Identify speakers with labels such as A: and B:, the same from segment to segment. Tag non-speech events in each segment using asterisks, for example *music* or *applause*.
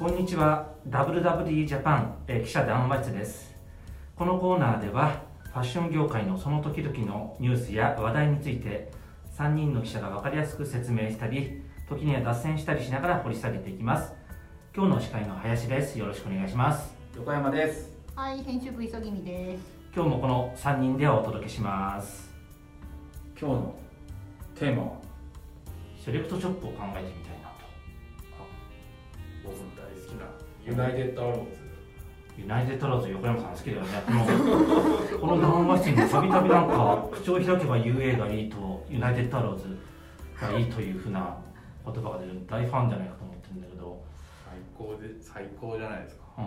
A: こんにちは。WWD ジャパンえー記者談話室です。このコーナーではファッション業界のその時々のニュースや話題について3人の記者が分かりやすく説明したり時には脱線したりしながら掘り下げていきます。今日の司会の林です。よろしくお願いします。
B: 横山です。
C: はい、編集部急ぎみです。
A: 今日もこの3人でお届けします。
B: 今日のテーマは？
A: セレクトショップを考えてみたいなと。
B: 僕の大好きなユナイテッドアローズ。
A: ユナイテッドアローズ横山さん好きだよね。この *laughs* この談話室にたびたびなんか口を開けば UA がいいとユナイテッドアローズがいいというふうな言葉が出る大ファンじゃないかと思ってるんだけど、
B: 最高で最高じゃないですか。
A: うん、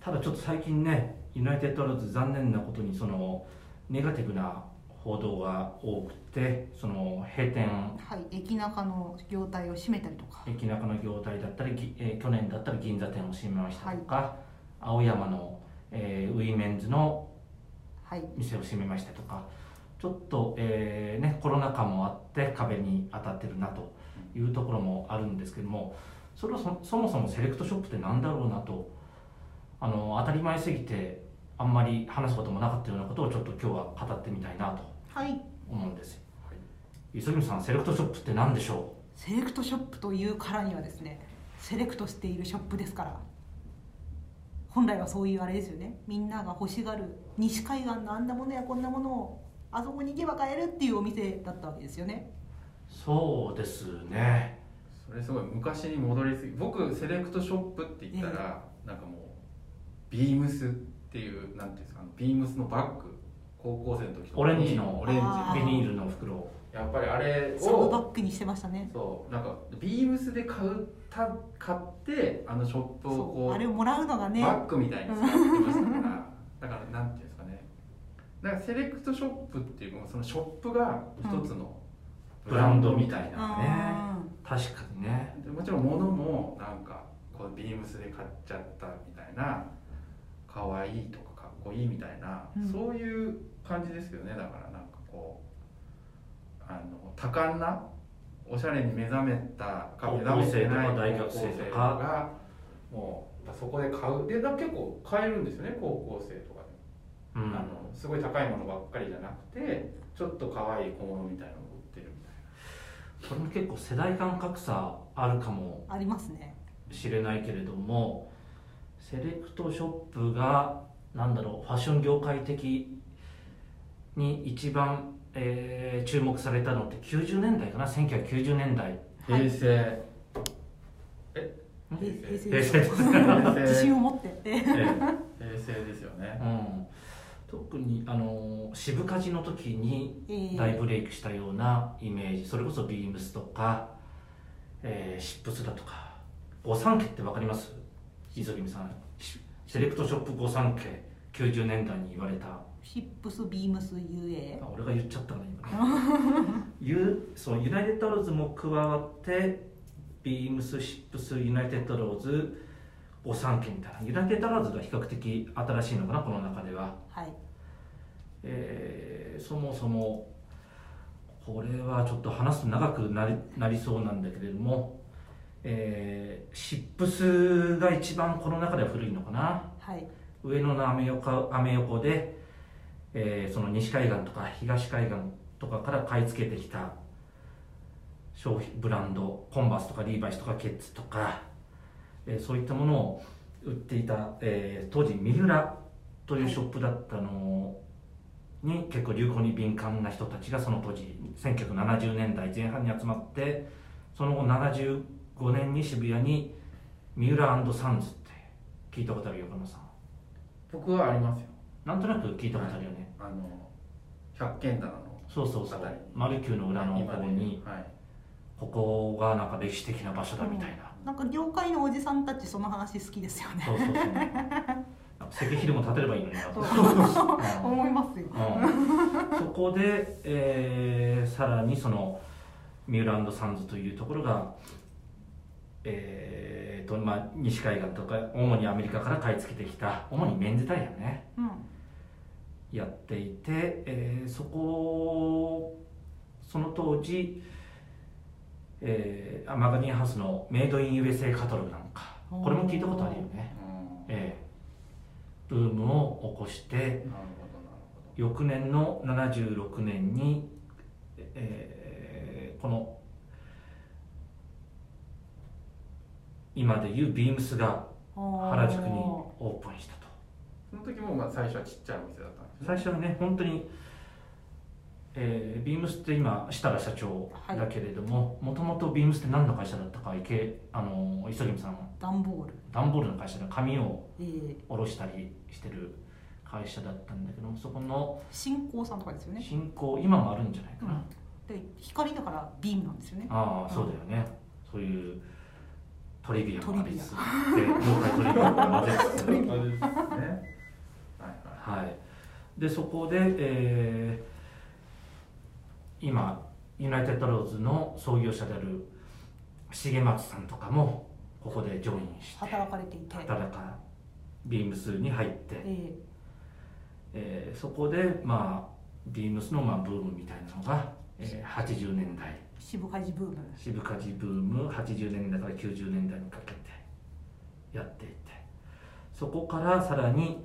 A: ただちょっと最近ねユナイテッドアローズ残念なことにそのネガティブな報道が多くてその閉店
C: はい、駅中の業態を閉めたりとか。
A: 駅中の業態だったり、ぎえー去年だったら銀座店を閉めましたとか、青山の、えーウィメンズの
C: はい、
A: 店を閉めましたとかちょっと、えーね、コロナ禍もあって壁に当たってるなというところもあるんですけどもそれそそもそもセレクトショップって何だろうなとあの当たり前すぎてあんまり話すこともなかったようなことをちょっと今日は語ってみたいなと
C: はい、
A: 思うんですよ。磯君さんセレクトショップって何でしょ
C: セレクトショップというからにはですね、セレクトしているショップですから。本来はそういうあれですよね。みんなが欲しがる西海岸のあんなものやこんなものをあそこに行けば買えるっていうお店だったわけですよね。
A: うそうですね
B: それすごい昔に戻りすぎ僕セレクトショップって言ったら、なんかもうビームスっていうなんていうんですかビームスのバッグ高校生の時とか。に
A: オレンジの
B: オレンジ
A: ビニールの袋。
B: やっぱりあれ
C: サブバ
B: を
C: ッグにしてましたね。
B: そう。なんかビームスで買うた買ってあのショップを
C: そ
B: こう
C: うあれをもらうのがね。
B: バッグみたいに使ってましたから。*laughs* だからなんていうんですかね。だからセレクトショップっていうかそのショップが一つの
A: ブランドみたいな
C: うん。
A: ね確かにね。
B: でもちろん物もなんかこうビームスで買っちゃったみたいな可愛いとかこいいみたいな、
C: うん。
B: そういう感じですよね。だからなんかこうあの多感なおしゃれに目覚めたか目覚めてない
A: 高校生とか。大学生とか
B: がもうそこで買う。でだ結構買えるんですよね高校生とかで、
A: うん。
B: あのすごい高いものばっかりじゃなくてちょっと可愛い小物みたいなのを売ってるみたいな。
A: これも結構世代間格差あるかも
C: ありますね。
A: しれないけれどもセレクトショップがなんだろうファッション業界的に一番、えー注目されたのって90年代かな？1990年代。
C: はい。
B: 平成。
C: 平平成。
A: 平成。です
C: 自信を持って。
A: えー
B: 平成ですよね。
A: うん、特にあの渋カジの時に
C: えー
A: 大ブレイクしたようなイメージ。それこそビームスとか、えーシップスだとか。御三家って分かります？磯君さん。しセレクトショップ御三家90年代に言われた。
C: シップスビームス UA
A: あ俺が言っちゃったから今。ね *laughs* ユそうユナイテッドアローズも加わってビームスシップスユナイテッドアローズ御三家みたいな。ユナイテッドアローズが比較的新しいのかなこの中では。
C: はい。
A: えーそもそもこれはちょっと話すと長くなりなりそうなんだけれども、えーシップスが一番この中では古いのかな。
C: はい。
A: 上野のアメ横アメ横で、えーその西海岸とか東海岸とかから買い付けてきた商品ブランドコンバースとかリーバイスとかケッツとか、えーそういったものを売っていた、えー当時三浦というショップだったのに結構流行に敏感な人たちがその当時1970年代前半に集まってその後75年に渋谷に三浦サンズって聞いたことあるよ岡野さん。
B: 僕はありますよ。
A: なんとなく聞いたことあるよね、
B: あの百軒棚の
A: そうそうそう。マルキューの裏の方に
B: はい。
A: ここがなんか歴史的な場所だみたいな、
C: なんか業界のおじさんたちその話好きですよね。
A: そうそうそう。石碑でも建てればいいのにな。と、う。ん。
C: 思いますよ。
A: うん。そこで、えーさらにそのミューラサンズというところが、えーとまあ、西海岸とか主にアメリカから買い付けてきた主にメンズダイヤね。
C: うん。
A: やっていて、えーそこその当時、えーマガジンハウスのメイドイン USA カタログなんか。これも聞いたことあるよね、
B: うん。
A: ええ。ブームを起こして翌年の76年に、えーこの今でいうビームスが原宿にオープンしたと。
B: どその時もまあ最初はちっちゃいお店だったんですね。
A: 最初はね本当に、えービームスって今設楽社長だけれどももともとビームスって何の会社だったか池あの磯君さん
C: 段ボール。
A: 段ボールの会社で紙を
C: えー
A: 下ろしたりしてる会社だったんだけどもそこの
C: 新興さんとかですよね。
A: 進行今もあるんじゃないかな、
C: で光だからビームなんですよね。
A: ああそうだよね。そういうトリビア。もありつつ
C: ト
A: で業界トリビアも混ぜつつ
B: ね。はいはい。
A: はい。でそこで、えー今ユナイテッドローズの創業者である重松さんとかもここでジョインして
C: 働かれていて。
A: 働かビームスに入って、
C: え
A: え。ーそこでまあビームスのまあブームみたいなのが、えー80年代
C: ー渋カジブーム。
A: 渋カジブーム80年代から90年代にかけてやっていてそこからさらに、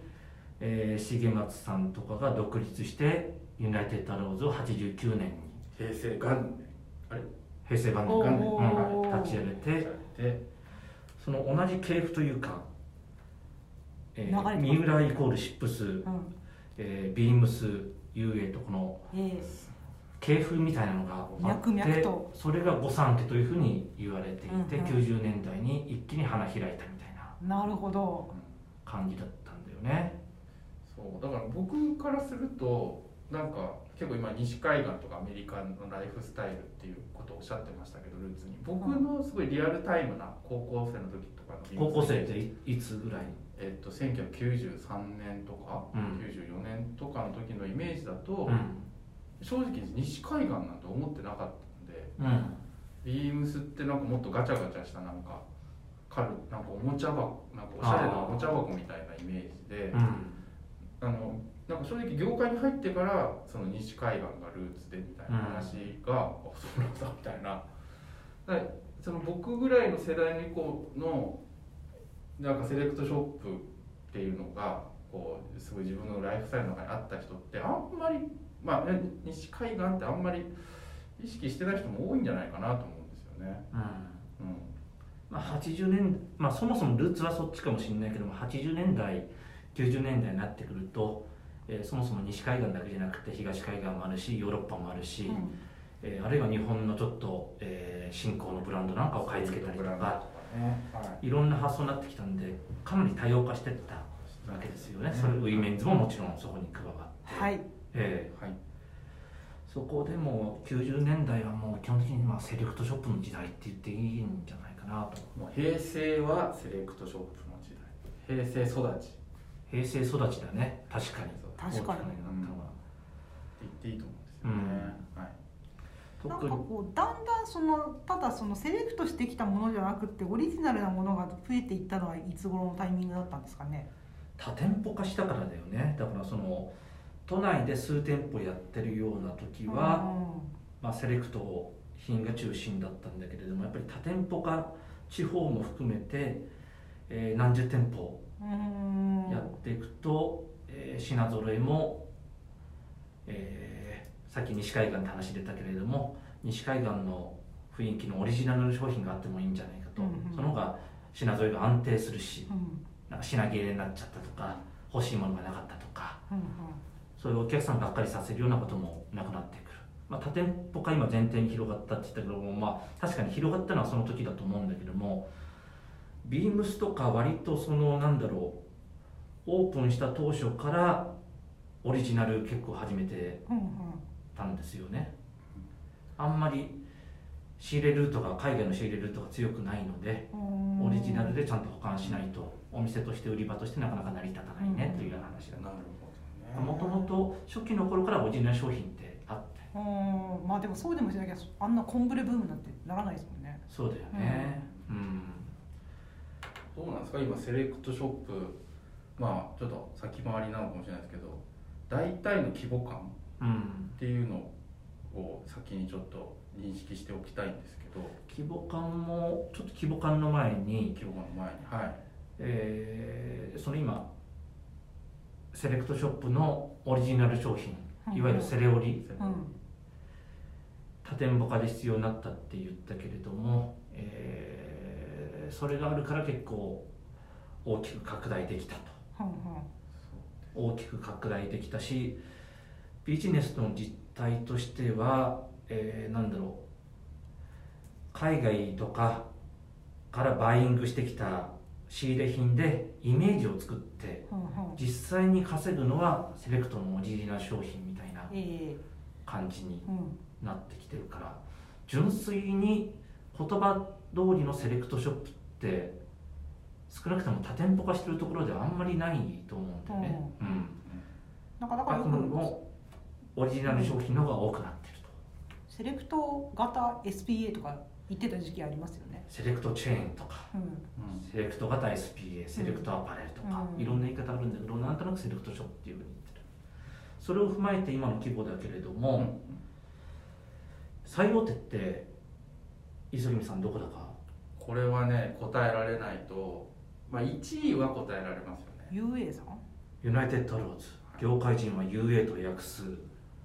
A: えー重松さんとかが独立してユナイテッドローズを89年に
B: 平成元年。あれ？
A: 平成元年うん立ち上げて
B: で
A: その同じ系譜というか、えー三浦イコールシップス、
C: うん。
A: えービームス UA とこの
C: え
A: 系譜みたいなのがあって
C: 脈々と。
A: それが御三家というふうに言われていて、
C: うんうん。
A: 90年代に一気に花開いたみたいな
C: ーなるほど。
A: 感じだったんだよね。
B: そうだから僕からするとなんか結構今西海岸とかアメリカのライフスタイルっていうことをおっしゃってましたけどルーツに。僕のすごいリアルタイムな高校生の時とかの
A: 高校生っていいつぐらい？
B: えっと1993年とか、
A: うん。
B: 94年とかの時のイメージだと、
A: うん
B: 正直西海岸なんて思ってなかったんで
A: うん。
B: ビームスってなんかもっとガチャガチャしたなんかカルなんかおもちゃ箱なんかおしゃれなおもちゃ箱みたいなイメージで
A: うん。
B: あのなんか正直業界に入ってからその西海岸がルーツでみたいな話が、あそうなんだみたいな。その僕ぐらいの世代の以降のなんかセレクトショップっていうのがこうすごい自分のライフスタイルの中にあった人ってあんまりまあね西海岸ってあんまり意識してない人も多いんじゃないかなと思うんですよね。
A: うん。
B: うん。
A: まあ、80年、まあ、そもそもルーツはそっちかもしれないけども80年代90年代になってくると、えーそもそも西海岸だけじゃなくて東海岸もあるしヨーロッパもあるし、
C: うん。
A: えーあるいは日本のちょっと、えー新興のブランドなんかを買い付けたりとか
B: ね。はい。
A: いろんな発想になってきたんでかなり多様化していったわけですよね。それウィメンズももちろんそこに加わって、
C: はい
A: え
B: はい。
A: ーそこでもう90年代はもう基本的にまあセレクトショップの時代って言っていいんじゃないかなと。
B: もう平成はセレクトショップの時代。平成育ち。って
A: 平成育ちだね。確かに。
C: 確かに。
A: なったのは。
B: 言っていいと思うんですよね、はい。
C: なん
A: 特に
C: かこうだんだんそのただそのセレクトしてきたものじゃなくてオリジナルなものが増えていったのはいつ頃のタイミングだったんですかね。
A: 多店舗化したからだよね。だからその都内で数店舗やってるような時は、まあ、セレクト品が中心だったんだけれどもやっぱり多店舗化地方も含めて、えー何十店舗
C: うんうん
A: やっていくと、えー品揃えも、えーさっき西海岸って話出たけれども西海岸の雰囲気のオリジナルの商品があってもいいんじゃないかと、
C: うんうん。
A: その方が品揃えが安定するし
C: うん。
A: なんか品切れになっちゃったとか欲しいものがなかったとか
C: うん
A: そういうお客さんがっかりさせるようなこともなくなってくる、まあ、多店舗化今前提に広がったって言ったけども、まあ、確かに広がったのはその時だと思うんだけどもビームスとか割とそのなんだろうオープンした当初からオリジナル結構始めて
C: うんうん
A: たんですよね。あんまり仕入れルートが海外の仕入れルートが強くないので
C: うん。
A: オリジナルでちゃんと保管しないとお店として売り場としてなかなか成り立たないね
C: うん
A: というような話だ
B: なる
A: もともと初期の頃からオリジナル商品ってあって。
C: うん。まあでもそうでもしなきゃあんなコンブレブームなんてならないですもんね。
A: そうだよね。うん、
B: どうなんですか？今セレクトショップまあちょっと先回りなのかもしれないですけど大体の規模感
A: うん。
B: っていうのを先にちょっと認識しておきたいんですけど。
A: 規模感もちょっと規模感の前に、
B: 規模の前にはい。
A: えーその今セレクトショップのオリジナル商品い。わゆるセレオリ
C: うん。
A: 多店舗化で必要になったって言ったけれども、えーそれがあるから結構大きく拡大できたと。
C: う。ん
A: 大きく拡大できたしビジネスの実態としては、えーなんだろう。海外とかからバイングしてきた仕入れ品でイメージを作って
C: うんうん。
A: 実際に稼ぐのはセレクトのオリジナル商品みたいな
C: ええ。
A: 感じに
C: うん。
A: なってきてるから純粋に言葉通りのセレクトショップって少なくとも多店舗化してるところではあんまりないと思うんだよね、うん。
C: なかなか
A: あく
C: よく
A: もオリジナル商品の方が多くなってると。
C: セレクト型 SPA とか言ってた時期ありますよね。
A: セレクトチェーンとか。
C: うん。
B: うん。
A: セレクト型 SPA セレクトアパレルとか、
C: うん。
A: いろんな言い方あるんだけどなんとなくセレクトショップっていうふうに言ってる。それを踏まえて今の規模だけれども、
B: うん
A: 最大手って磯君さんどこだか？
B: これはね答えられないと、まあ、1位は答えられますよね。
C: UA さん？
A: ユナイテッドアローズ。業界人は UA と訳す。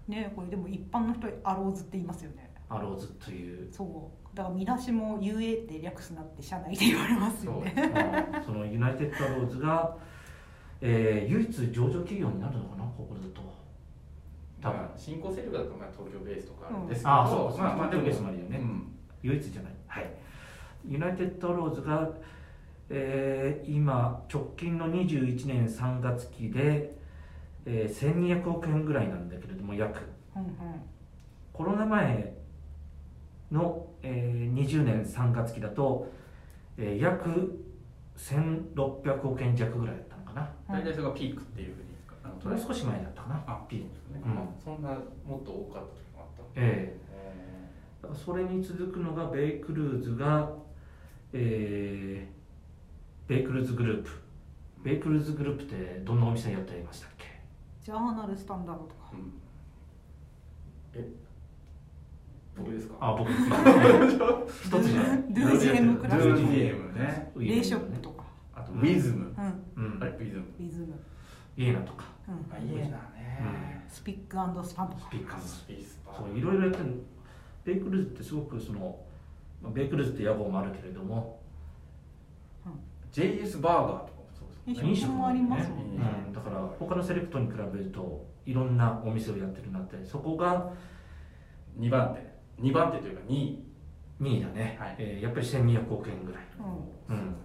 C: ねこれでも一般の人アローズって言いますよね。
A: アローズという。
C: そうだから見出しも UA って略すなって社内で言われますよね。
A: まあそのユナイテッドアローズが、えー唯一上場企業になるのかなここだと。多分。
B: まあ、新興勢力だとまあ東京ベースとかあるんですけど、
A: ああそうそう
B: まあまあでも
A: 東京ベースもあるよね。
B: うん。
A: 唯一じゃない。はい。ユナイテッドアローズが、えー今直近の21年3月期で、えー1200億円ぐらいなんだけれども約。
C: うんうん。
A: コロナ前の、えー20年3月期だと、えー約1600億円弱ぐらいだったのかな。
B: 大体それがピークっていうふうに
A: もう少し前だったかな。
B: あピークですね、
A: うん。
B: まあ、そんなもっと多かった時もあった
A: ええ。だからそれに続くのがベイクルーズが、えーベイクルーズグループ。ベイクルーズグループってどんなお店やってましたっけ？
C: ジャーナルスタンダードとか。
B: うん。え僕ですか？
A: あ僕 *laughs* 一つじゃない。
C: ドゥージエムクラス
B: ドゥージエムね。
C: レーショップとか
B: あとウィズム、
C: うん
A: うん。
B: あれウィズム。
C: リズム、
A: イエナとか。
C: うん。
B: あいいなね、
C: スピックスパンとか。
A: スピッカーズ
B: スピースパ
A: そういろいろやってるベイクルーズってすごくそのまあベイクルーズって屋号もあるけれども
B: JS バーガーとかもそうです
C: 飲食もありますもん
B: ね。
A: うん、だから他のセレクトに比べるといろんなお店をやってるなってそこが
B: 2番手2番手というか2位。
A: 2位だね、
B: はい。
A: えーやっぱり1200億円ぐらい。
C: うん。
A: うん。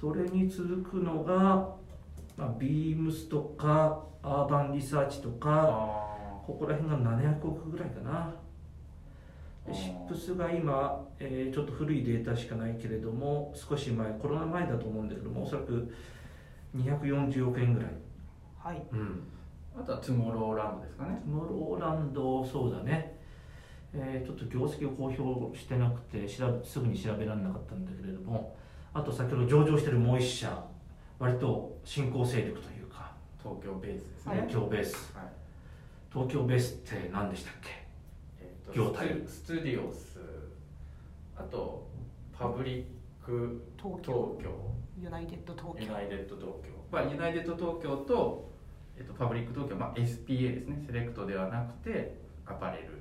A: それに続くのが、まあ、ビームスとかアーバンリサーチとか
B: あ
A: ここら辺が700億ぐらいかな。でシップスが今、えーちょっと古いデータしかないけれども少し前コロナ前だと思うんだけどもおそらく240億円ぐらい、
C: はい。
A: うん、
B: あとはトゥモローランドですかね。
A: トゥモローランドそうだね、えーちょっと業績を公表してなくて調べすぐに調べられなかったんだけれどもあと先ほど上場してるもう一社割と新興勢力というか
B: 東京ベースですね、
A: 東京ベース。
B: はい。
A: 東京ベースって何でしたっけ？
B: えっと
A: 業態。
B: スツスディオスあとパブリック
C: 東
B: 東
C: 京。
B: 京
C: ユナイテッド東京。
B: ユナイテッド東京、まあ、ユナイテッド東京と、えっと、パブリック東京、まあ、SPA ですね。セレクトではなくてアパレル。
A: うん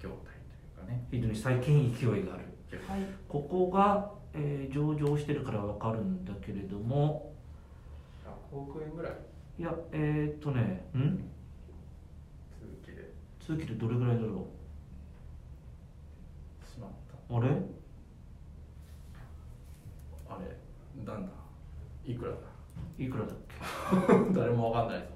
B: 業態というかね。
A: 非常に最近勢いがある。
C: はい。
A: ここが、えー上場してるから分かるんだけれども。
B: 100億円ぐらい？
A: いやえー、っとねん？
B: 続きで。
A: 通期でどれぐらいだろ
B: しまった。
A: うあれ？
B: あれなんだ？いくらだ？
A: いくらだっけ？*laughs*
B: 誰もわかんないぞ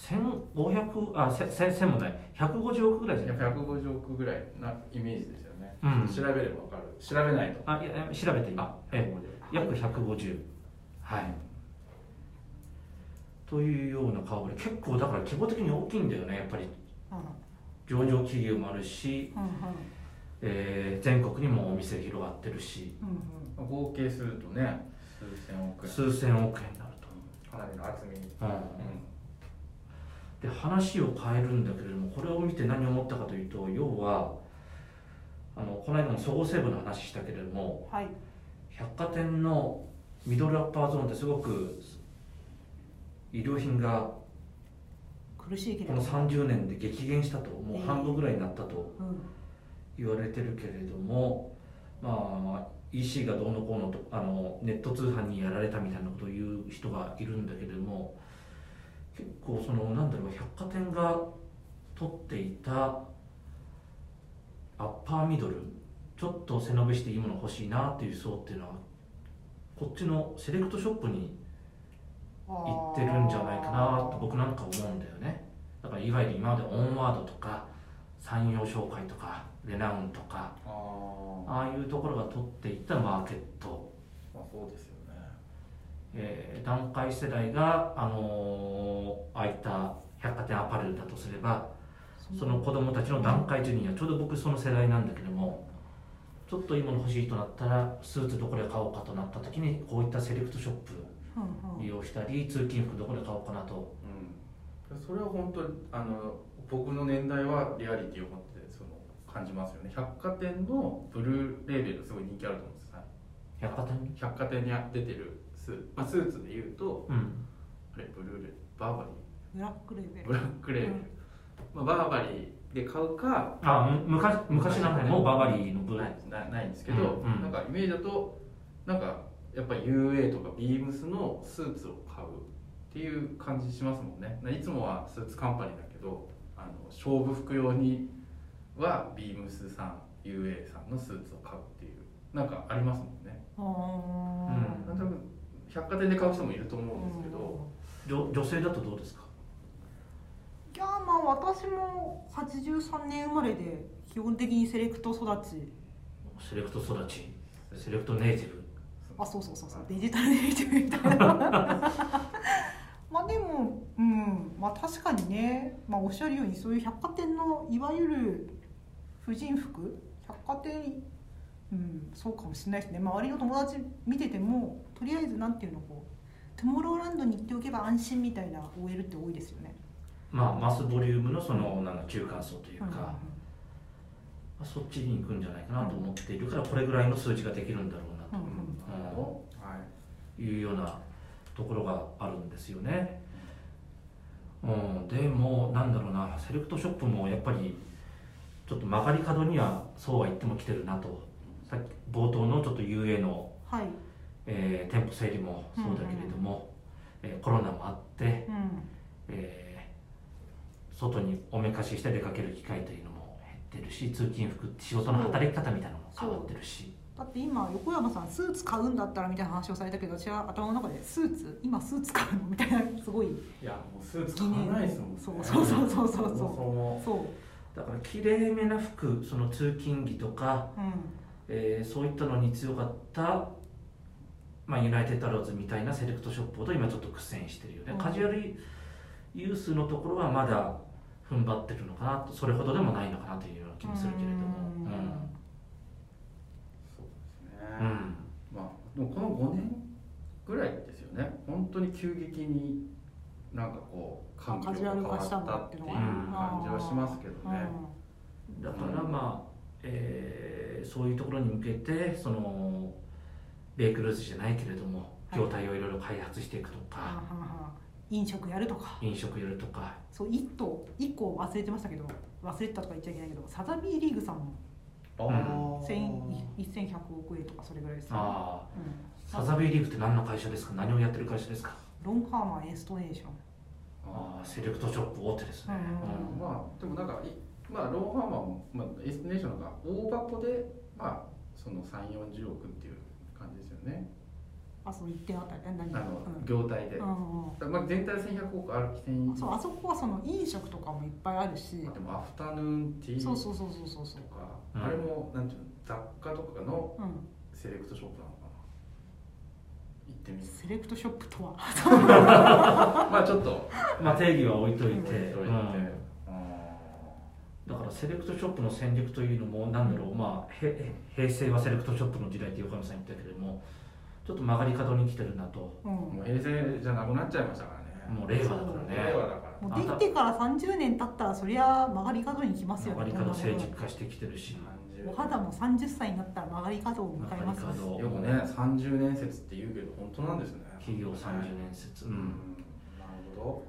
A: 1500あせせ1000もない。150億ぐらいじゃない
B: ？150億ぐらいなイメージですよね、
A: うん。
B: 調べればわかる。調べないと。
A: あいや調べていい。
B: あ
A: ええ。約150はい。というような顔ぶれ結構だから規模的に大きいんだよねやっぱり。
C: うん。
A: 上場企業もあるし、
C: うんうん。
A: えー全国にもお店広がってるし。
C: うん
B: 合計するとね数千億円。
A: 数千億円になると、
B: かなりの厚み。に、
A: うんで話を変えるんだけれどもこれを見て何を思ったかというと要はあのこの間もそごう・西武の話したけれども
C: はい。
A: 百貨店のミドルアッパーゾーンってすごく衣料品が
C: 苦しいけれ
A: この
C: ど
A: 30年で激減したともう半分ぐらいになったと
C: うん。
A: 言われてるけれどもまあ EC がどうのこうのとあのネット通販にやられたみたいなことを言う人がいるんだけれども結構そのなんだろう百貨店が取っていたアッパーミドルちょっと背伸びしていいもの欲しいなっていう層っていうのはこっちのセレクトショップに行ってるんじゃないかなと僕なんか思うんだよね。だからいわゆる今までオンワードとか産業紹介とかレナウンとか
B: あ
A: ああいうところが取っていったマーケット、
B: まあそうですよね
A: えー団塊世代が、あのーああいった百貨店アパレルだとすればその子供たちの団塊ジュニアちょうど僕その世代なんだけどもちょっといいもの欲しいとなったらスーツどこで買おうかとなった時にこういったセレクトショップ利用したり通勤服どこで買おうかなと。
B: うん。それは本当にあの僕の年代はリアリティを持ってその感じますよね。百貨店のブルーレーベルすごい人気あると思うんですはい
A: 百貨店？に
B: 百貨店に出てるスー,、まあ、スーツでいうと
A: うん。
B: あれブルーレバーバリ
C: ブラックレーベル。
B: ーブラックレーベル、まあ、バーバリーで買うか
A: あむ昔昔なんかもうババリーのブ
B: ないなないんですけど、
A: うんうん。
B: なんかイメージだとなんかやっぱり UA とかビームスのスーツを買うっていう感じしますもんね。いつもはスーツカンパニーだけどあの勝負服用にはビームスさん UA さんのスーツを買うっていうなんかありますもんね。
C: あー。
A: うん。
B: 多分百貨店で買う人もいると思うんですけど、
A: 女女性だとどうですか？
C: いやまあ私も83年生まれで基本的にセレクト育ち。
A: セレクト育ち？セレクトネイティブ？
C: あそうそうそうそう。デジタルネイティブみたいな。まあでもうん。まあ確かにね、まあ、おっしゃるようにそういう百貨店のいわゆる婦人服。百貨店うんそうかもしれないですね。周りの友達見ててもとりあえずなんていうのこうトゥモローランドに行っておけば安心みたいな OL って多いですよね。
A: まあマスボリュームのそのなんか中間層というか、
C: うんうんうん。
A: まあそっちに行くんじゃないかなと思っているからこれぐらいの数字ができるんだろうなというようなところがあるんですよね。うん、でもなんだろうなセレクトショップもやっぱりちょっと曲がり角にはそうは言っても来てるなと冒頭のちょっと UA の、
C: はい、
A: えー店舗整理もそうだけれども、えーコロナもあって、
C: うん。
A: えー外におめかしして出かける機会というのも減ってるし通勤服仕事の働き方みたいなのも変わってるし。
C: だって今横山さんスーツ買うんだったらみたいな話をされたけど私は頭の中でスーツ今スーツ買うのみたいなすごい
B: いやもうスーツ買わないですもんね。
C: そうそうそうそうそうそう。
B: そもそも。
C: そう。
A: だから綺麗めな服その通勤着とか、
C: うん
A: えーそういったのに強かった、まあ、ユナイテッドアローズみたいなセレクトショップと今ちょっと苦戦してるよね、
C: うん。
A: カジュアルユースのところはまだ踏ん張ってるのかなとそれほどでもないのかなというような気もするけれども。
C: うん。
B: そうですね、
A: うん、
B: まあでもこの5年ぐらいですよね。本当に急激になんかこう環境が変わったっていう感じはしますけどね、
A: だからまあ、えーそういうところに向けてそのベイクルーズじゃないけれども
C: はい。
A: 業態をいろいろ開発していくとか、
C: はあはあはあ飲食やるとか。
A: 飲食やるとか。
C: そう一頭一個忘れてましたけど忘れてたとか言っちゃいけないけどサザビーリーグさんも
B: あ
A: うん。
C: 1100億円とかそれぐらいですよ。ね、うん。
A: サザビーリーグって何の会社ですか？何をやってる会社ですか？
C: ロンハーマンエストネーション。
A: ああセレクトショップ大手ですね、
C: うん。
B: まあでもなんかいまあローハーマンも、まあ、エスティネーションが大箱でまあその3 4 0億っていう感じですよね。
C: あその1点あたりえ何
B: あの、
C: うん。
B: 業態で、まあ、全体で1100億ある1000
C: そうあそこはその飲食とかもいっぱいあるし。
B: あでもアフタヌーンティーとか、
C: そうそうそうそうそう。そう
A: うん
B: あれもなんていうの雑貨とかの
C: うん。
B: セレクトショップなのかな。行ってみる。
C: セレクトショップとは。*laughs*
B: まあちょっと
A: まあ定義は置いといて、
B: 置いといて、
A: うん
B: うん
A: だからセレクトショップの戦略というのもなんだろう、まあ、へ平成はセレクトショップの時代って横山さん言ったけれどもちょっと曲がり角に来てるなと。
C: うん。
B: もう平成じゃなくなっちゃいましたからね。
A: もう令和だからね。
B: 令和だから。
C: もうできてから30年経ったらそりゃ曲がり角に来ますよね。
A: 曲がり角成熟化してきてるし。
C: お肌も30歳になったら曲がり角を迎えます
A: 曲がり角。
B: よくね30年説って言うけど本当なんですね。
A: 企業30年説、うん。
B: うん。なるほ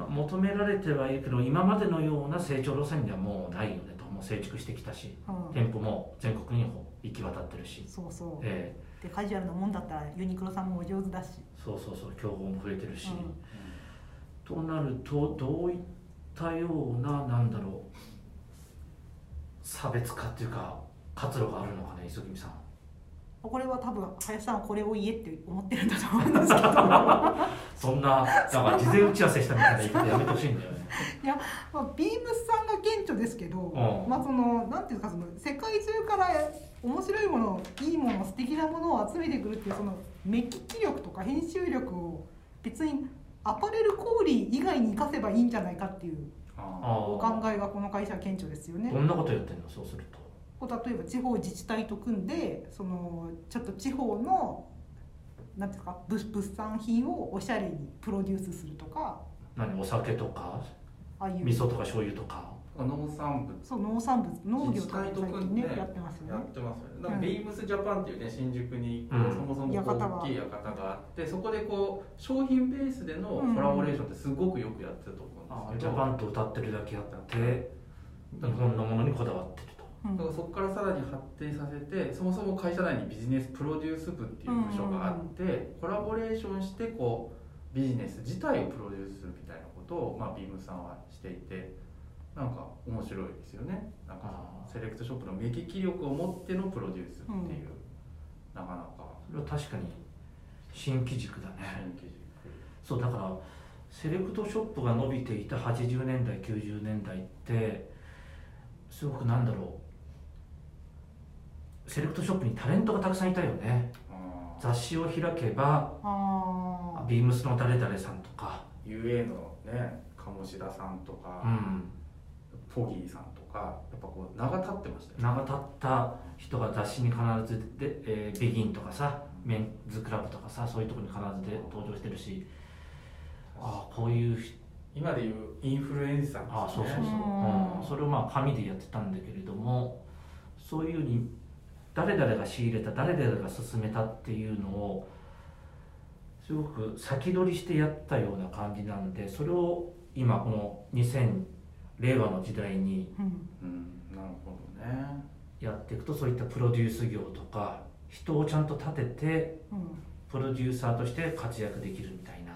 A: まあ、求められてはいるけど今までのような成長路線ではもうないよねともう成熟してきたし
C: うん。
A: 店舗も全国に行き渡ってるし、
C: そうそう。
A: え
C: でカジュアルなもんだったらユニクロさんもお上手だし、
A: えそうそうそう競合も増えてるし、
C: うん。
A: となるとどういったようななんだろう差別化っていうか活路があるのかね磯君さん。
C: これは多分林さんはこれを言えって思ってるんだと思うんですけど *laughs*
A: そんななんか事前打ち合わせしたみたいな言い方やめてほしいんだよね。
C: まあ、ビームスさんが顕著ですけど、
A: うん。
C: まあそのなんていうかその世界中から面白いものいいもの素敵なものを集めてくるっていうその目利き力とか編集力を別にアパレル小売以外に生かせばいいんじゃないかっていう。お考えがこの会社は顕著ですよね
A: ど。んなことやってんのそうすると。
C: こう例えば地方自治体と組んでそのちょっと地方のなんていうか物物産品をおしゃれにプロデュースするとか。
A: 何お酒とか？
C: ああいう。
A: 味噌とか醤油とか？
B: 農産物。
C: そう農産物農業とか最近ねやってますよね。
B: やってますよね。なん。か
C: うん
B: ビームスジャパンっていうね新宿にそもそも大きい館があってそこでこう商品ベースでのコラボレーションってすごくよくやってると思うんですけど、
A: ジャパンと歌ってるだけあって日本のものにこだわってる
B: だからそこからさらに発展させてそもそも会社内にビジネスプロデュース部っていう部署があって、コラボレーションしてこうビジネス自体をプロデュースするみたいなことを、まあ、ビームさんはしていてなんか面白いですよね。なんかセレクトショップの目利き力を持ってのプロデュースっていう、なかなか。
A: それは確かに新機軸だね。
B: 新規軸。
A: そうだからセレクトショップが伸びていた80年代90年代ってすごくなんだろうセレクトショップにタレントがたくさんいたよね。雑誌を開けば
C: あ
A: ビームスの誰々さんとか。
B: UA のね鴨志田さんとか、
A: うん。
B: ポギーさんとかやっぱこう名が立ってましたよね。
A: 名が立った人が雑誌に必ずで、えービギンとかさメンズクラブとかさそういうところに必ずで登場してるし。ああこういう人。
B: 今でいうインフルエンサーですね。
A: あそうそうそう、
C: うん。
A: うん、それをまあ紙でやってたんだけれどもそういうふうに誰々が仕入れた誰々が進めたっていうのをすごく先取りしてやったような感じなんでそれを今この2000令和の時代に
C: うん。
B: うんなるほどね。
A: やっていくとそういったプロデュース業とか人をちゃんと立てて
C: うん
A: プロデューサーとして活躍できるみたいな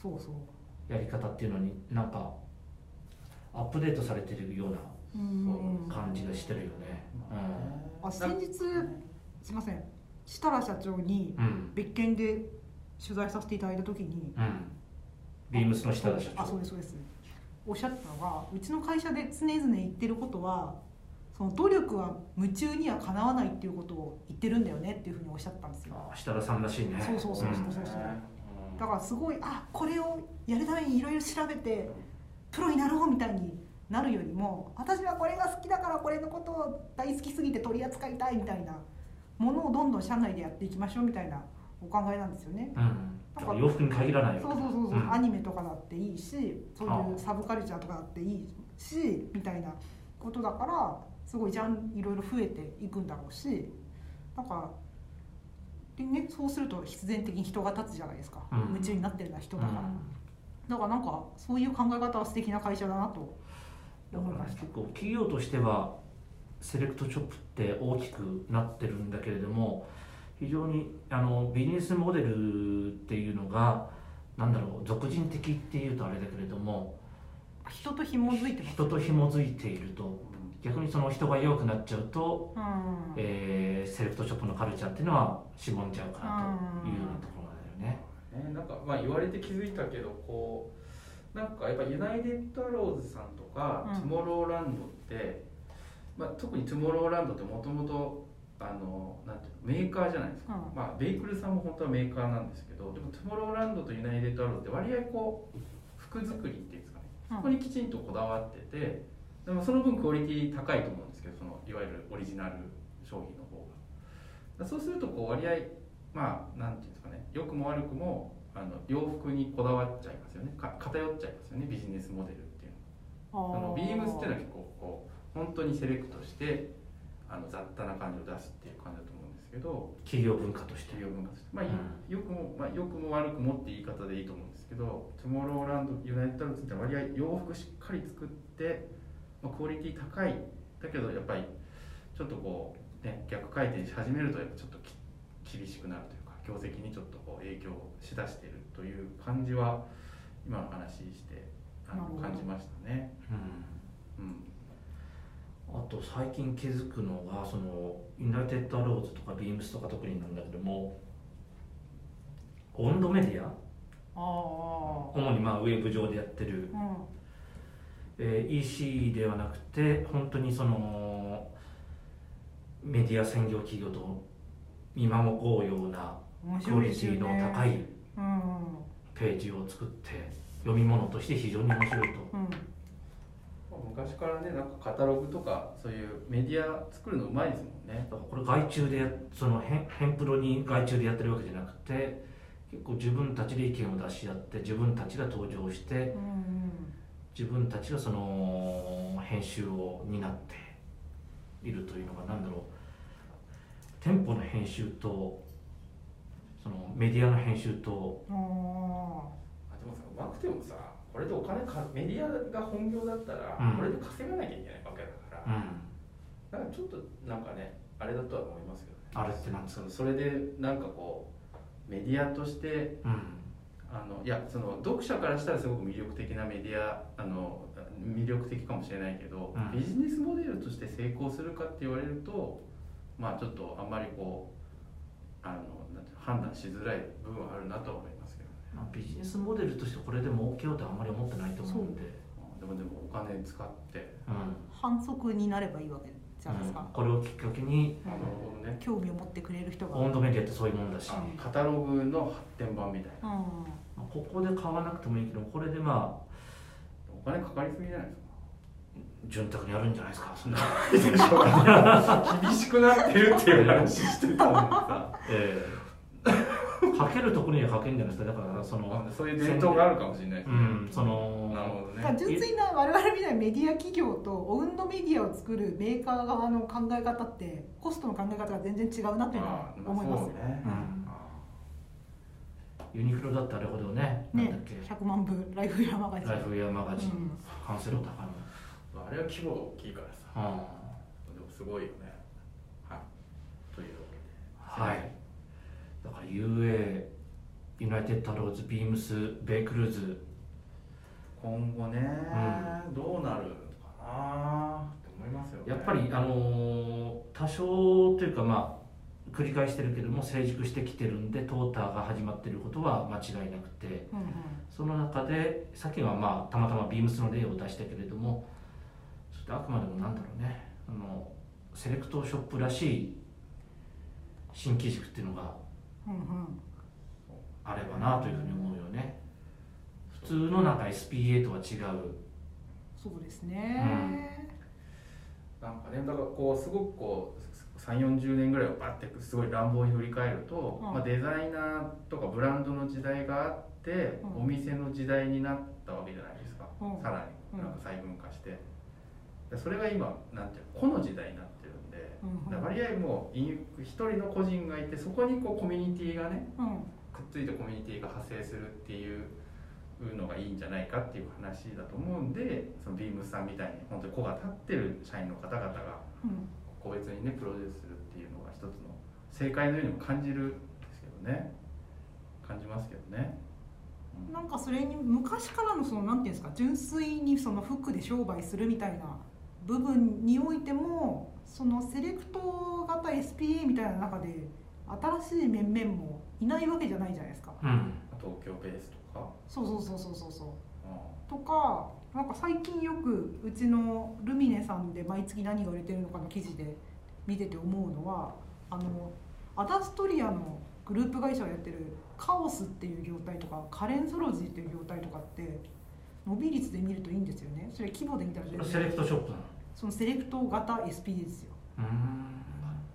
C: そうそう。
A: やり方っていうのになんかアップデートされてるような
C: うん
A: 感じがしてるよね。
C: あ先日すいません。設楽社長に
A: うん、うん、
C: 別件で取材させていただいた時に
A: うん。ビームスの下田社長。
C: あそうですそうです。おっしゃったのがうちの会社で常々言ってることはその努力は夢中にはかなわないっていうことを言ってるんだよねっていうふうにおっしゃったんですよ。
A: あ設楽さんらしいね。
C: そうそうそうそうそうそう。だからすごいあこれをやるためにいろいろ調べてプロになろうみたいになるよりも私はこれが好きだからこれのことを大好きすぎて取り扱いたいみたいなものをどんどん社内でやっていきましょうみたいなお考えなんですよね。
A: うん。だから洋服に限らないよ。
C: そうそうそうそう、
A: ん
C: アニメとかだっていいしそういうサブカルチャーとかだっていいしみたいなことだからすごいジャンいろいろ増えていくんだろうしなんかでねそうすると必然的に人が立つじゃないですか、
A: うん
C: 夢中になってるのは人だから、
A: うん
C: だからなんかそういう考え方は素敵な会社だなと
A: だから結構企業としてはセレクトショップって大きくなってるんだけれども非常にあのビジネスモデルっていうのがなんだろう俗人的っていうとあれだけれども
C: 人と紐づいてます
A: 人と紐づいていると。逆にその人が弱くなっちゃうと、
C: うん。
A: えーセレクトショップのカルチャーっていうのはしぼんじゃうかなというようなところだよね。
B: ね、なんかまあ言われて気づいたけどこうなんかやっぱユナイテッドアローズさんとか、
C: うん。
B: トゥモローランドって、まあ、特にトゥモローランドってもともとあのなんていうのメーカーじゃないですか、
C: うん。
B: まあ、ベイクルさんも本当はメーカーなんですけどでもトゥモローランドとユナイテッドアローズって割合こう服作りっていうんですかね。
C: うん。
B: そこにきちんとこだわっててでもその分クオリティ高いと思うんですけどそのいわゆるオリジナル商品の方が。だそうするとこう割合まあなんていうんですかね良くも悪くもあの洋服にこだわっちゃいますよね。か偏っちゃいますよね。ビジネスモデルっていうの。はそのビームスっていうのは結構こう本当にセレクトしてあの雑多な感じを出すっていう感じだと思うんですけど。
A: 企業文化として。
B: 企業文化として、まあ、
A: うん。
B: よくも、まあ、よくも悪くもって言い方でいいと思うんですけどトゥモローランドユナイテッドルって割合洋服しっかり作って、まあ、クオリティ高い。だけどやっぱりちょっとこう、ね、逆回転し始めるとやっぱちょっとき厳しくなるというか業績にちょっとこう影響しだしているという感じは今の話してあの感じましたね。
A: うん。
B: うん
A: あと最近気づくのがそのユナイテッドアローズとかビームスとか特になんだけども温度メディア？主にまあウェブ上でやってる、
C: うん。
A: えー EC ではなくて本当にそのメディア専業企業と見守ろうような
C: 面
A: クオリティの高い
C: うん
A: ページを作って読み物として非常に面白いと。
C: うん。
B: 昔からねなんかカタログとかそういうメディア作るのうまいですもんね。
A: だからこれ外注でやそのヘンヘンプロに外注でやってるわけじゃなくて結構自分たちで意見を出し合って自分たちが登場して
C: うん
A: 自分たちがその編集を担っているというのが何だろう。店舗の編集とそのメディアの編集と。
C: うんあ
B: あでもさうまくてもさこれでお金かメディアが本業だったら、
A: うん。
B: これで稼がなきゃいけないわけだから、
A: うん。
B: だからちょっとなんかねあれだとは思いますけどね。
A: あれってなんですか？
B: そのそれでなんかこうメディアとして
A: うん。
B: あのいやその読者からしたらすごく魅力的なメディアあの魅力的かもしれないけど、
A: うん。
B: ビジネスモデルとして成功するかって言われるとまあちょっとあんまりこうあの判断しづらい部分はあるなとは思いますけどね。
A: まあ、ビジネスモデルとしてこれで儲けようとはあんまり思ってないと思うんで。
B: うん。でもでもお金使って。
A: うん。
C: 反則になればいいわけじゃないですか。
A: うん、これをきっかけに
B: あなるほどね。
C: 興味を持ってくれる人が。
A: 温度メディアってそういうもんだし、
B: あカタログの発展版みたいな。
C: うん。
A: まあここで買わなくてもいいけどこれでまあ
B: お金かかりすぎじゃないですか。
A: 潤沢にあるんじゃないですか。そんな。*laughs*
B: でしょ *laughs* 厳しくなってるっていう話してたのにさ。*laughs*
A: ええかけるところにはかけるんじゃないですかだからその
B: あそういう伝統があるかもしれない。
A: うんその
B: なるほどね。
C: 純粋な我々みたいなメディア企業とオウンドメディアを作るメーカー側の考え方ってコストの考え方が全然違うなっていうのは
B: あ
C: 思いますよ
B: そうね、
A: うん。
B: あ
A: ユニクロだってあれほどねなんだっ
C: ね
A: け。
C: 100万部ライフイヤーマガジン。
A: ライフウェアマガジン、
C: うん。
A: カンセロ高野
B: あれは規模が大きいからさ。
A: あ
B: でもすごいよね。はい。という
A: あはいだから UA ユナイテッドアローズビームスベイクルーズ。
B: 今後ね、どうなるのかな。って思いますよね。
A: やっぱりあのー多少というかまあ繰り返してるけども成熟してきてるんでトーターが始まってることは間違いなくて。
C: うんうん。
A: その中でさっきはまあたまたまビームスの例を出したけれどもそしてあくまでもなんだろうね。あのセレクトショップらしい新機軸っていうのが
C: うんうん。
A: あればなというふうに思うよね。普通のなんか SPA とは違う。
C: そうですね、
B: なんかねだからこうすごくこう3 4 0年ぐらいをバッてすごい乱暴に振り返ると、
C: うん。
B: まあ、デザイナーとかブランドの時代があって、
C: うん。
B: お店の時代になったわけじゃないですか、
C: うん。
B: さらに。なんか細分化して、でそれが今なんていうの個の時代になってで、
C: うん
B: 割合もう一人の個人がいてそこにこうコミュニティがね
C: うん。
B: くっついてコミュニティが発生するっていうのがいいんじゃないかっていう話だと思うんでそのビームスさんみたいに本当に子が立ってる社員の方々が
C: うん。
B: 個別にねプロデュースするっていうのが一つの正解のようにも感じるんですけどね。感じますけどね、うん。
C: なんかそれに昔からのそのなんていうんですか純粋にその服で商売するみたいな部分においてもそのセレクト型 SPA みたいな中で新しい面々もいないわけじゃないじゃないですか。
A: うん。
B: 東京ベースとか、
C: そうそうそうそうそうそう。
B: う
C: とかなんか最近よくうちのルミネさんで毎月何が売れてるのかの記事で見てて思うのはあのアダストリアのグループ会社をやってるカオスっていう業態とかカレンソロジーっていう業態とかって伸び率で見るといいんですよね。それ規模で見たら
A: セレクトショップなの？
C: そのセレクト型 SP ですよ。
A: うーん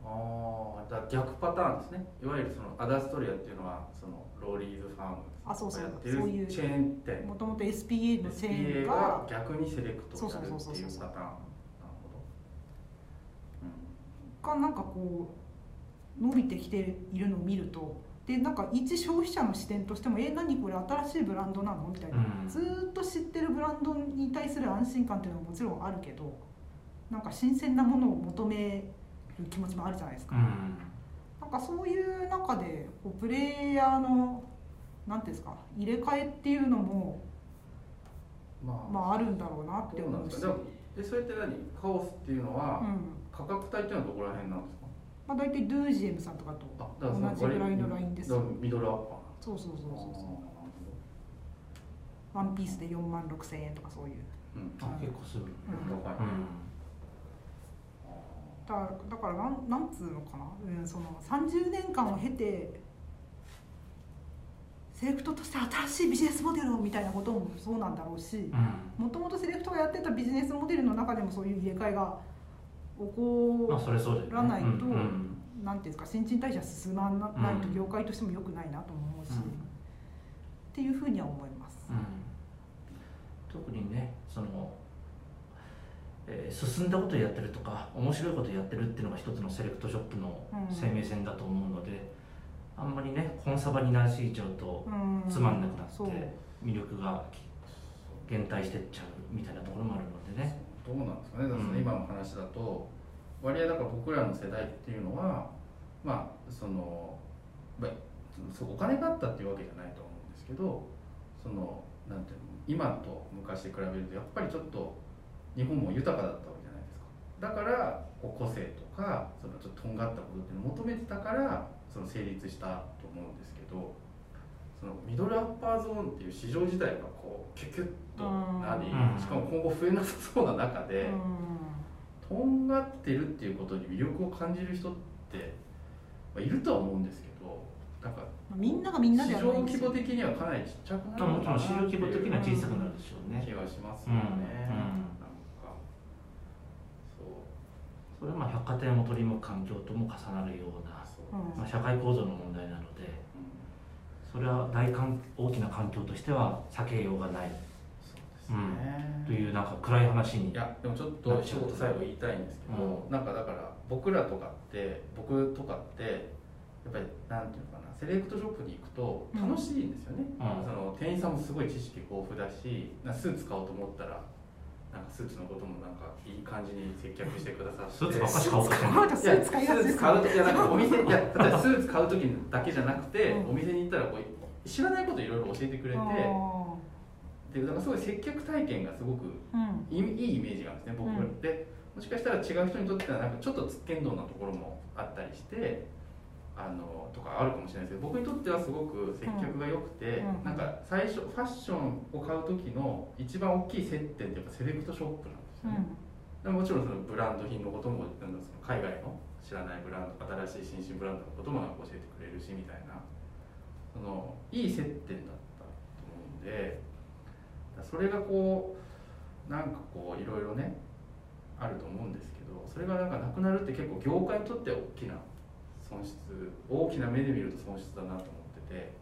B: ああ逆パターンですね。いわゆるそのアダストリアっていうのはそのローリーズファーム
C: あそうそう。
B: がやってる
C: そういう
B: チェーン店。
C: もともと SPA のチェーン
B: が
C: が
B: 逆にセレクトをやるっていうパ
C: そうそうそうそう
B: ターンなるほど、
C: がなんかこう伸びてきているのを見るとでなんか一消費者の視点としても「え何これ新しいブランドなの?」みたいな、
A: うん。
C: ずーっと知ってるブランドに対する安心感っていうのはもちろんあるけどなんか新鮮なものを求める気持ちもあるじゃないですか。
A: うん。
C: なんかそういう中でこうプレイヤーのなんていうんですか入れ替えっていうのも、
B: まあ、
C: まあ、あるんだろうなって思うし
B: ですかでもえそれって何？カオスっていうのは、
C: うん。
B: 価格帯っていうのはどこら辺なんですか？
C: まあ、大体ドゥージエムさんとかと
B: あ
C: 同じぐらいのラインです。
B: ミドルアッパー
C: そうそうそうそうそう。ワンピースで4万6千円とかそういう。
B: うん。
A: あ結構する。
C: うん。
B: 高い、
A: うん
C: だからだからなんなんつうのかな、うん、その30年間を経てセレクトとして新しいビジネスモデルをみたいなこともそうなんだろうし
A: うん。
C: もともとセレクトがやってたビジネスモデルの中でもそういう入れ替えが起
A: まあ
C: こ
A: それそうだよね。
C: らないと
A: うんうん
C: なんていうんですか新陳代謝進まないと業界としても良くないなとも思うし、
A: うん。
C: っていうふうには思います。
A: うん。特にねその、えー進んだことやってるとか面白いことやってるっていうのが一つのセレクトショップの
C: うん。
A: 生命線だと思うので、あんまりねコンサバになりすぎちゃうと
C: うん。
A: つまんなくなって魅力が減退してっちゃうみたいなところもあるのでね。
B: どうなんですかね、
A: うん。
B: 今の話だと割合だから僕らの世代っていうのはまあその、お金があったっていうわけじゃないと思うんですけどそのなんていうの今と昔で比べるとやっぱりちょっと日本も豊かだったわけじゃないですか。だからこう個性とかそのちょっととんがったことっていうのを求めてたからその成立したと思うんですけどそのミドルアッパーゾーンっていう市場自体がこうキュキュッとなり
A: うん。
B: しかも今後増えなさそうな中で、
C: うん。
B: とんがってるっていうことに魅力を感じる人って、まあ、いるとは思うんですけどなんか
C: みんながみんな
B: 市
C: ではないんですよ。
B: 場規模的にはかなりちっちゃくなる
A: まあもちろん市場規模的には小さくなるでしょうね。
B: 気がしますよね、
A: うん。うん
B: なんかそう
A: それはまあ百貨店を取り巻く環境とも重なるような、まあ、社会構造の問題なので
B: うん
A: それは大かん大きな環境としては避けようがない。
B: そうですね、
A: というなんか暗い話に
B: いやでもちょっと一言最後言いたいんですけど、なんかだから僕らとかって僕とかってやっぱりなんていうのかなセレクトショップに行くと楽しいんですよね、
A: うん。
B: その店員さんもすごい知識豊富だしなスーツ買おうと思ったらなんかスーツのこともなんかいい感じに接客してくださって。
A: スーツばっかし買おうとしてる
C: スーツ買いがちです
B: スーツ買う時いやなんかお店いや例えばスーツ買う時だけじゃなくて、
C: うん。
B: お店に行ったらこう知らないこといろいろ教えてくれて
C: あ
B: でなんかすごい接客体験がすごく
C: ーうん。
B: いいいイメージがあるんですね僕ら、
C: うん。
B: でもしかしたら違う人にとってはなんかちょっとつっけんどんなところもあったりしてあのとかあるかもしれないですけど僕にとってはすごく接客が良くて、
C: うん。
B: なんか最初ファッションを買う時の一番大きい接点ってやっぱセレクトショップなんですよね、でもちろんそのブランド品のこともなんだその海外の知らないブランド新しい新進ブランドのこともなんか教えてくれるしみたいな。そのいい接点だったと思うんでそれがこうなんかこういろいろねあると思うんですけどそれがなんかなくなるって結構業界にとっては大きな損失大きな目で見ると損失だなと思ってて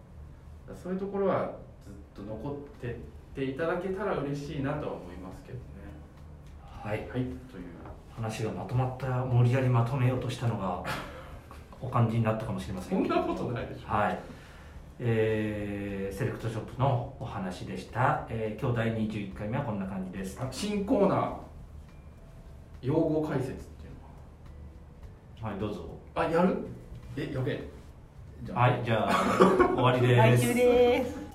B: そういうところはずっと残ってっていただけたら嬉しいなとは思いますけどね。
A: はい。
B: はい、という
A: 話がまとまった無理やりまとめようとしたのが *laughs* お感じになったかもしれません
B: そんなことないでしょ。
A: はい、えーセレクトショップのお話でした、えー今日第21回目はこんな感じです。
B: あ新コーナー。用語解説っていう
A: は。いどうぞ。
B: のあやる？えやべえじゃあ。
A: はいじゃあ終わりです。*laughs*
C: 来週です